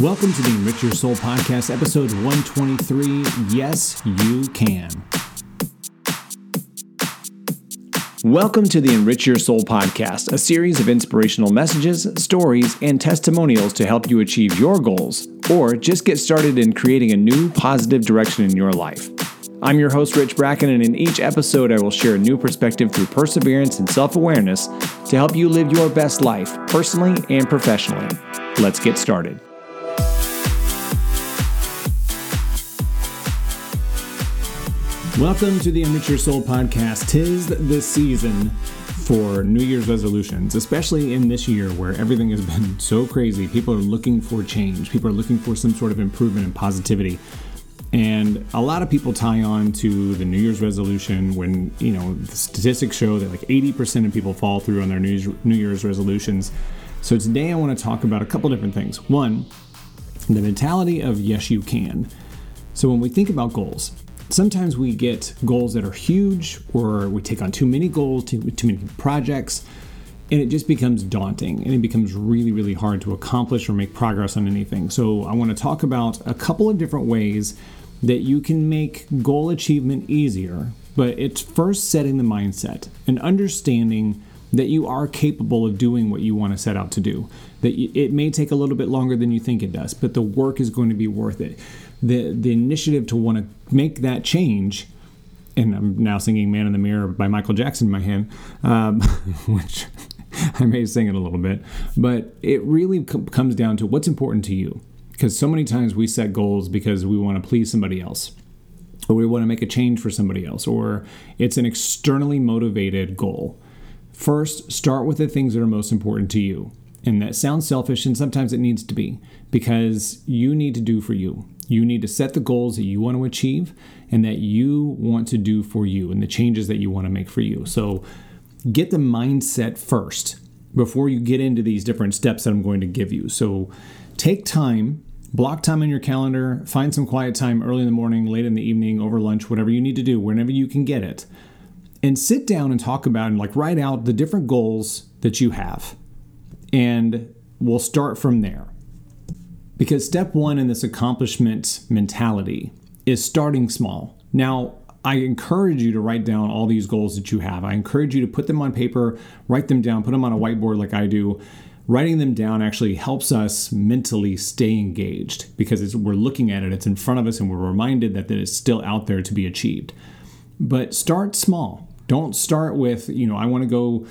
Welcome to the Enrich Your Soul podcast, episode 123. Yes, you can. Welcome to the Enrich Your Soul podcast, a series of inspirational messages, stories, and testimonials to help you achieve your goals or just get started in creating a new positive direction in your life. I'm your host, Rich Bracken, and in each episode, I will share a new perspective through perseverance and self awareness to help you live your best life, personally and professionally. Let's get started. Welcome to the Enrich Your Soul podcast. Tis the season for New Year's resolutions, especially in this year where everything has been so crazy. People are looking for change, people are looking for some sort of improvement and positivity. And a lot of people tie on to the New Year's resolution when, you know, the statistics show that like 80% of people fall through on their New Year's, New Year's resolutions. So today I want to talk about a couple different things. One, the mentality of yes, you can. So when we think about goals, sometimes we get goals that are huge or we take on too many goals, too, too many projects, and it just becomes daunting and it becomes really, really hard to accomplish or make progress on anything. So, I want to talk about a couple of different ways that you can make goal achievement easier, but it's first setting the mindset and understanding that you are capable of doing what you want to set out to do. That it may take a little bit longer than you think it does, but the work is going to be worth it the the initiative to want to make that change and I'm now singing "Man in the Mirror" by Michael Jackson in my head, um, which I may sing it a little bit, but it really com- comes down to what's important to you. Because so many times we set goals because we want to please somebody else, or we want to make a change for somebody else, or it's an externally motivated goal. First, start with the things that are most important to you. And that sounds selfish, and sometimes it needs to be because you need to do for you. You need to set the goals that you want to achieve and that you want to do for you and the changes that you want to make for you. So get the mindset first before you get into these different steps that I'm going to give you. So take time, block time on your calendar, find some quiet time early in the morning, late in the evening, over lunch, whatever you need to do, whenever you can get it. And sit down and talk about and like write out the different goals that you have. And we'll start from there. Because step one in this accomplishment mentality is starting small. Now, I encourage you to write down all these goals that you have. I encourage you to put them on paper, write them down, put them on a whiteboard like I do. Writing them down actually helps us mentally stay engaged because we're looking at it, it's in front of us, and we're reminded that, that it's still out there to be achieved. But start small. Don't start with, you know, I want to go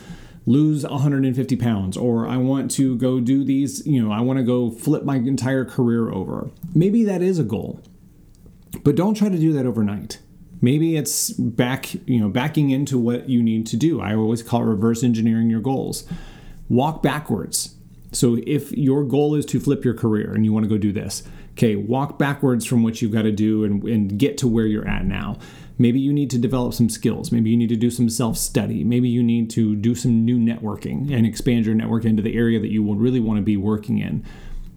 lose 150 pounds or I want to go do these, you know, I want to go flip my entire career over. Maybe that is a goal. But don't try to do that overnight. Maybe it's back, you know, backing into what you need to do. I always call it reverse engineering your goals. Walk backwards. So if your goal is to flip your career and you want to go do this, okay, walk backwards from what you've got to do and, and get to where you're at now. Maybe you need to develop some skills. Maybe you need to do some self study. Maybe you need to do some new networking and expand your network into the area that you will really want to be working in.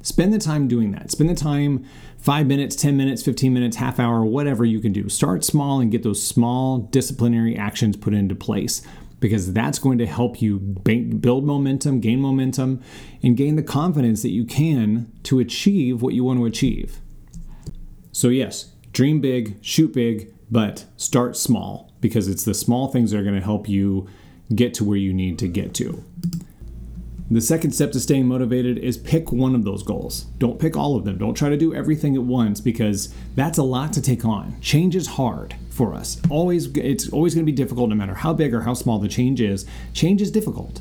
Spend the time doing that. Spend the time five minutes, 10 minutes, 15 minutes, half hour, whatever you can do. Start small and get those small disciplinary actions put into place because that's going to help you build momentum, gain momentum, and gain the confidence that you can to achieve what you want to achieve. So, yes, dream big, shoot big, but start small because it's the small things that are going to help you get to where you need to get to. The second step to staying motivated is pick one of those goals. Don't pick all of them. Don't try to do everything at once because that's a lot to take on. Change is hard for us. Always it's always going to be difficult no matter how big or how small the change is. Change is difficult.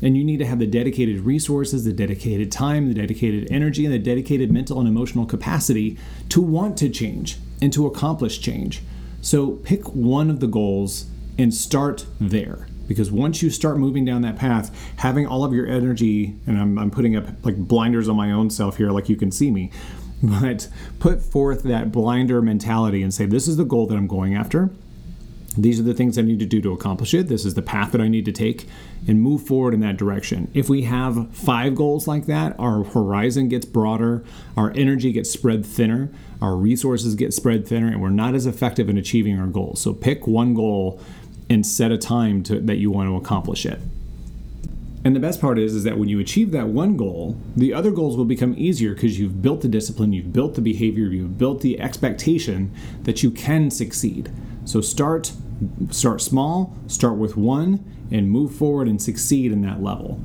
And you need to have the dedicated resources, the dedicated time, the dedicated energy, and the dedicated mental and emotional capacity to want to change and to accomplish change. So pick one of the goals and start there. Because once you start moving down that path, having all of your energy, and I'm, I'm putting up like blinders on my own self here, like you can see me, but put forth that blinder mentality and say, This is the goal that I'm going after. These are the things I need to do to accomplish it. This is the path that I need to take and move forward in that direction. If we have five goals like that, our horizon gets broader, our energy gets spread thinner, our resources get spread thinner, and we're not as effective in achieving our goals. So pick one goal and set a time to, that you want to accomplish it. And the best part is, is that when you achieve that one goal, the other goals will become easier because you've built the discipline, you've built the behavior, you've built the expectation that you can succeed. So start start small, start with one, and move forward and succeed in that level.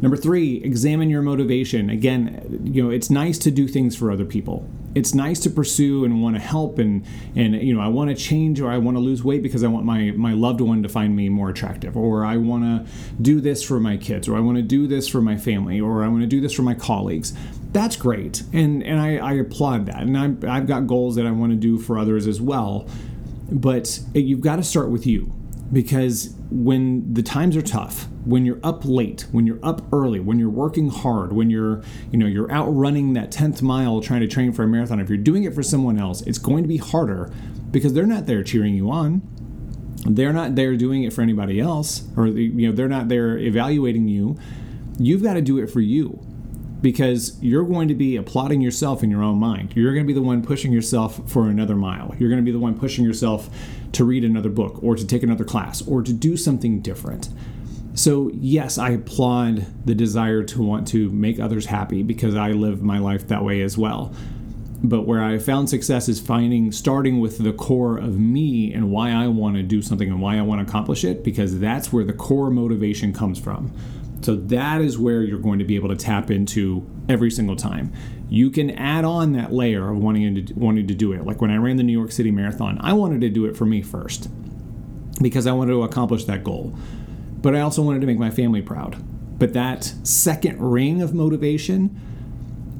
Number three, examine your motivation. Again, you know, it's nice to do things for other people. It's nice to pursue and want to help and and you know, I want to change or I want to lose weight because I want my my loved one to find me more attractive or I want to do this for my kids or I want to do this for my family or I want to do this for my colleagues. That's great. And and I, I applaud that. And I've, I've got goals that I want to do for others as well. But eh, you've got to start with you because when the times are tough when you're up late when you're up early when you're working hard when you're you know you're out running that 10th mile trying to train for a marathon if you're doing it for someone else it's going to be harder because they're not there cheering you on. They're not there doing it for anybody else or you know they're not there evaluating you. You've got to do it for you because you're going to be applauding yourself in your own mind. You're going to be the one pushing yourself for another mile. You're going to be the one pushing yourself to read another book or to take another class or to do something different. So, yes, I applaud the desire to want to make others happy because I live my life that way as well. But where I found success is finding, starting with the core of me and why I want to do something and why I want to accomplish it, because that's where the core motivation comes from. So that is where you're going to be able to tap into every single time. You can add on that layer of wanting to wanting to do it. Like when I ran the New York City Marathon, I wanted to do it for me first because I wanted to accomplish that goal. But I also wanted to make my family proud. But that second ring of motivation,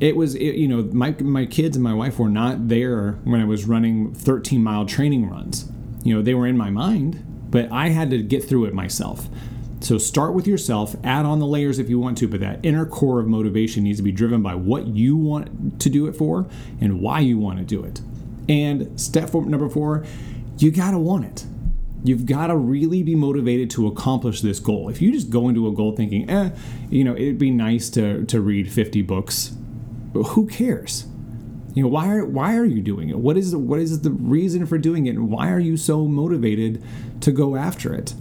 it was it, you know my my kids and my wife were not there when I was running 13 mile training runs. You know they were in my mind, but I had to get through it myself. So start with yourself, add on the layers if you want to, but that inner core of motivation needs to be driven by what you want to do it for and why you want to do it. And step number four, you got to want it. You've got to really be motivated to accomplish this goal. If you just go into a goal thinking, eh, you know, it'd be nice to, to read 50 books, who cares? You know, why are why are you doing it? What is what is the reason for doing it? And why are you so motivated to go after it?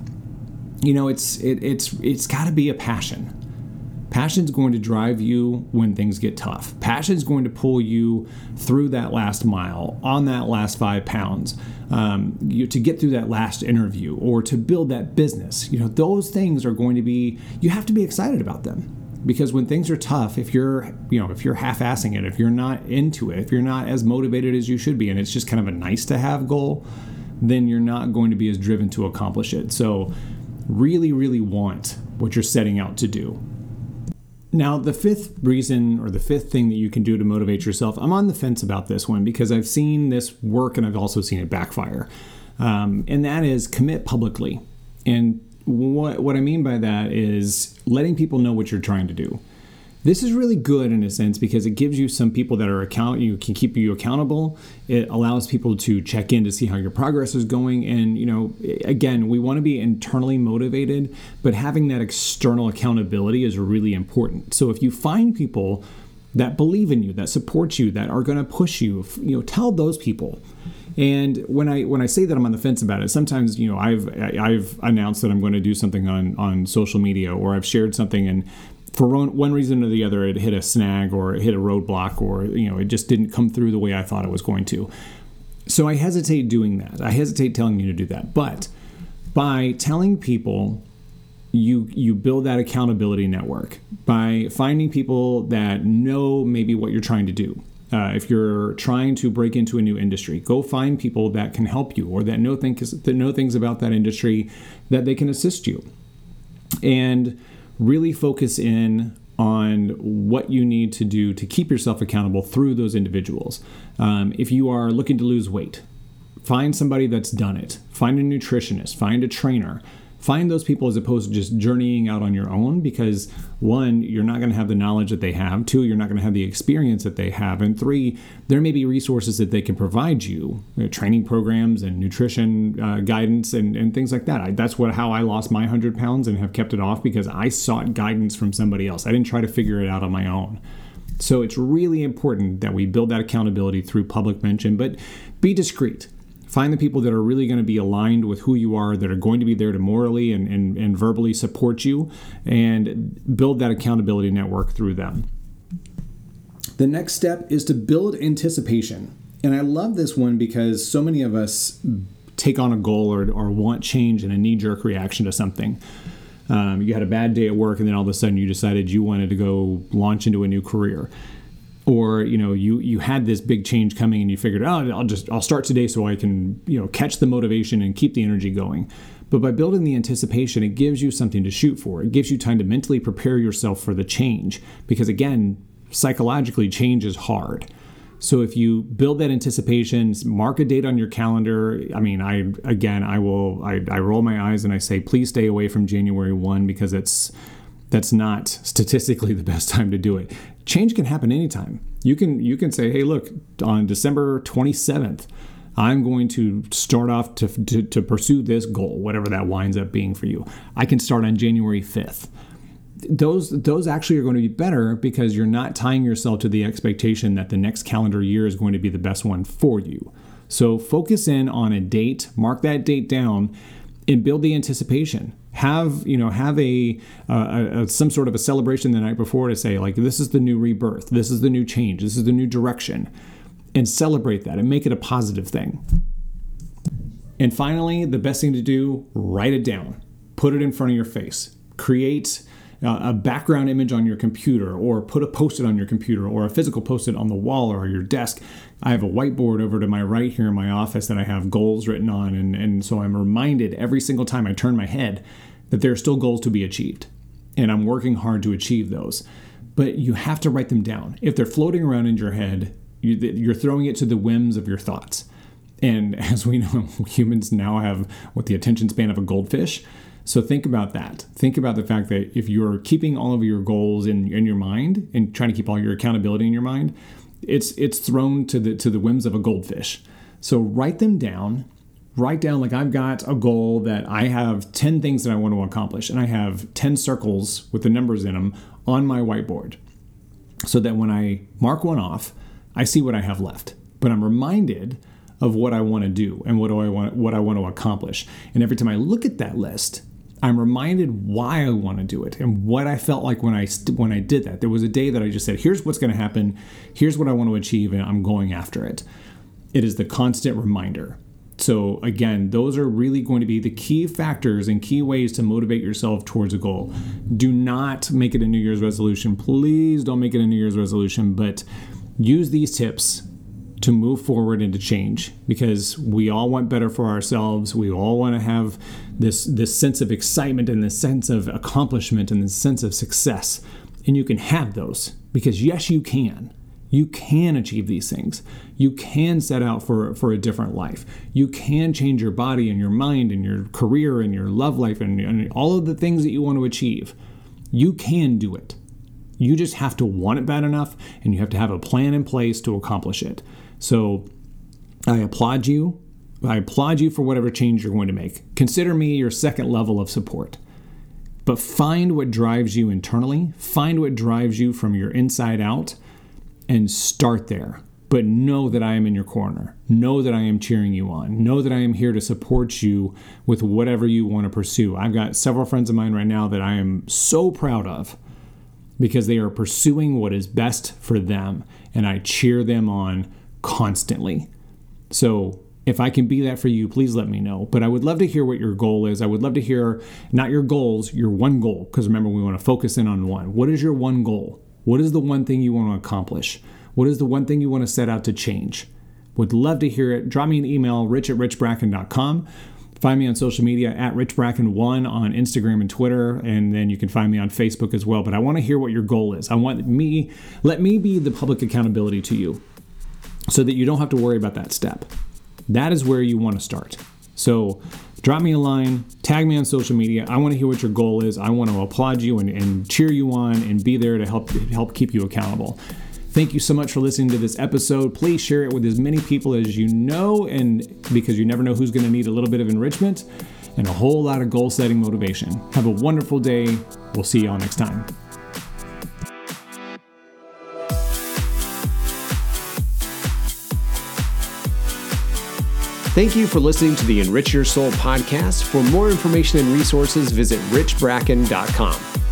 You know, it's it, it's it's got to be a passion. Passion's going to drive you when things get tough. Passion's going to pull you through that last mile, on that last five pounds, um, you, to get through that last interview, or to build that business. You know, those things are going to be. You have to be excited about them because when things are tough if you're you know if you're half-assing it if you're not into it if you're not as motivated as you should be and it's just kind of a nice to have goal then you're not going to be as driven to accomplish it so really, really want what you're setting out to do. Now, the fifth reason or the fifth thing that you can do to motivate yourself, I'm on the fence about this one because I've seen this work and I've also seen it backfire. Um, and that is commit publicly. And what, what I mean by that is letting people know what you're trying to do. This is really good in a sense because it gives you some people that are account you can keep you accountable. It allows people to check in to see how your progress is going and you know again, we want to be internally motivated, but having that external accountability is really important. So if you find people that believe in you, that support you, that are going to push you, you know, tell those people. And when I when I say that I'm on the fence about it, sometimes you know I've I've announced that I'm going to do something on on social media or I've shared something and for one reason or the other, it hit a snag or it hit a roadblock or you know it just didn't come through the way I thought it was going to. So I hesitate doing that. I hesitate telling you to do that. But by telling people you you build that accountability network by finding people that know maybe what you're trying to do. Uh, if you're trying to break into a new industry, go find people that can help you or that know things that know things about that industry that they can assist you. And really focus in on what you need to do to keep yourself accountable through those individuals. Um, if you are looking to lose weight, find somebody that's done it. Find a nutritionist, find a trainer, find those people as opposed to just journeying out on your own because one you're not going to have the knowledge that they have. Two you're not going to have the experience that they have. And three there may be resources that they can provide you, you know, training programs and nutrition uh, guidance and, and things like that. I, that's what how i lost my 100 pounds and have kept it off because i sought guidance from somebody else. I didn't try to figure it out on my own. So it's really important that we build that accountability through public mention but be discreet Find the people that are really going to be aligned with who you are, that are going to be there to morally and, and, and verbally support you, and build that accountability network through them. The next step is to build anticipation. And I love this one because so many of us take on a goal or, or want change in a knee jerk reaction to something. Um, you had a bad day at work, and then all of a sudden you decided you wanted to go launch into a new career or you know you you had this big change coming and you figured oh I'll just I'll start today so I can you know catch the motivation and keep the energy going. But by building the anticipation it gives you something to shoot for. It gives you time to mentally prepare yourself for the change because again psychologically change is hard. So if you build that anticipation mark a date on your calendar. I mean i again i will I, I roll my eyes and i say please stay away from january 1 because it's that's not statistically the best time to do it. Change can happen anytime. You can you can say, hey, look, on December 27th, I'm going to start off to, to, to pursue this goal, whatever that winds up being for you. I can start on January 5th. Those those actually are going to be better because you're not tying yourself to the expectation that the next calendar year is going to be the best one for you. So focus in on a date, mark that date down, and build the anticipation. Have you know have a, uh, a, some sort of a celebration the night before to say like this is the new rebirth. This is the new change. This is the new direction. And celebrate that and make it a positive thing. And finally the best thing to do write it down. Put it in front of your face. Create Uh, a background image on your computer or put a post-it on your computer or a physical post-it on the wall or your desk. I have a whiteboard over to my right here in my office that i have goals written on and, and so i'm reminded every single time i turn my head that there are still goals to be achieved and i'm working hard to achieve those. But you have to write them down. If they're floating around in your head you're throwing it to the whims of your thoughts. And as we know humans now have what the attention span of a goldfish so think about that. Think about the fact that if you're keeping all of your goals in, in your mind and trying to keep all your accountability in your mind, it's it's thrown to the to the whims of a goldfish. So write them down. Write down like I've got a goal that I have 10 things that I want to accomplish and I have 10 circles with the numbers in them on my whiteboard. So that when I mark one off, I see what I have left. But I'm reminded of what I want to do and what do I want what I want to accomplish. And every time I look at that list, I'm reminded why I want to do it and what I felt like when I when I did that. There was a day that I just said, "Here's what's going to happen. Here's what I want to achieve, and I'm going after it." It is the constant reminder. So again, those are really going to be the key factors and key ways to motivate yourself towards a goal. Do not make it a New Year's resolution. Please don't make it a New Year's resolution, but use these tips to move forward and to change because we all want better for ourselves. We all want to have this this sense of excitement and this sense of accomplishment and this sense of success. And you can have those because yes, you can. You can achieve these things. You can set out for, for a different life. You can change your body and your mind and your career and your love life and, and all of the things that you want to achieve. You can do it. You just have to want it bad enough and you have to have a plan in place to accomplish it. So I applaud you. I applaud you for whatever change you're going to make. Consider me your second level of support. But find what drives you internally, find what drives you from your inside out, and start there. But know that I am in your corner. Know that I am cheering you on. Know that I am here to support you with whatever you want to pursue. I've got several friends of mine right now that I am so proud of because they are pursuing what is best for them, and I cheer them on constantly. So if I can be that for you, please let me know. But I would love to hear what your goal is. I would love to hear not your goals, your one goal, because remember, we want to focus in on one. What is your one goal? What is the one thing you want to accomplish? What is the one thing you want to set out to change? Would love to hear it. Drop me an email, rich at richbracken.com. Find me on social media at richbracken1 on Instagram and Twitter, and then you can find me on Facebook as well. But I want to hear what your goal is. I want me, let me be the public accountability to you so that you don't have to worry about that step. That is where you want to start. So drop me a line, tag me on social media. I want to hear what your goal is. I want to applaud you and, and cheer you on and be there to help help keep you accountable. Thank you so much for listening to this episode. Please share it with as many people as you know, and because you never know who's going to need a little bit of enrichment and a whole lot of goal setting motivation. Have a wonderful day. We'll see y'all next time. Thank you for listening to the Enrich Your Soul podcast. For more information and resources, visit richbracken.com.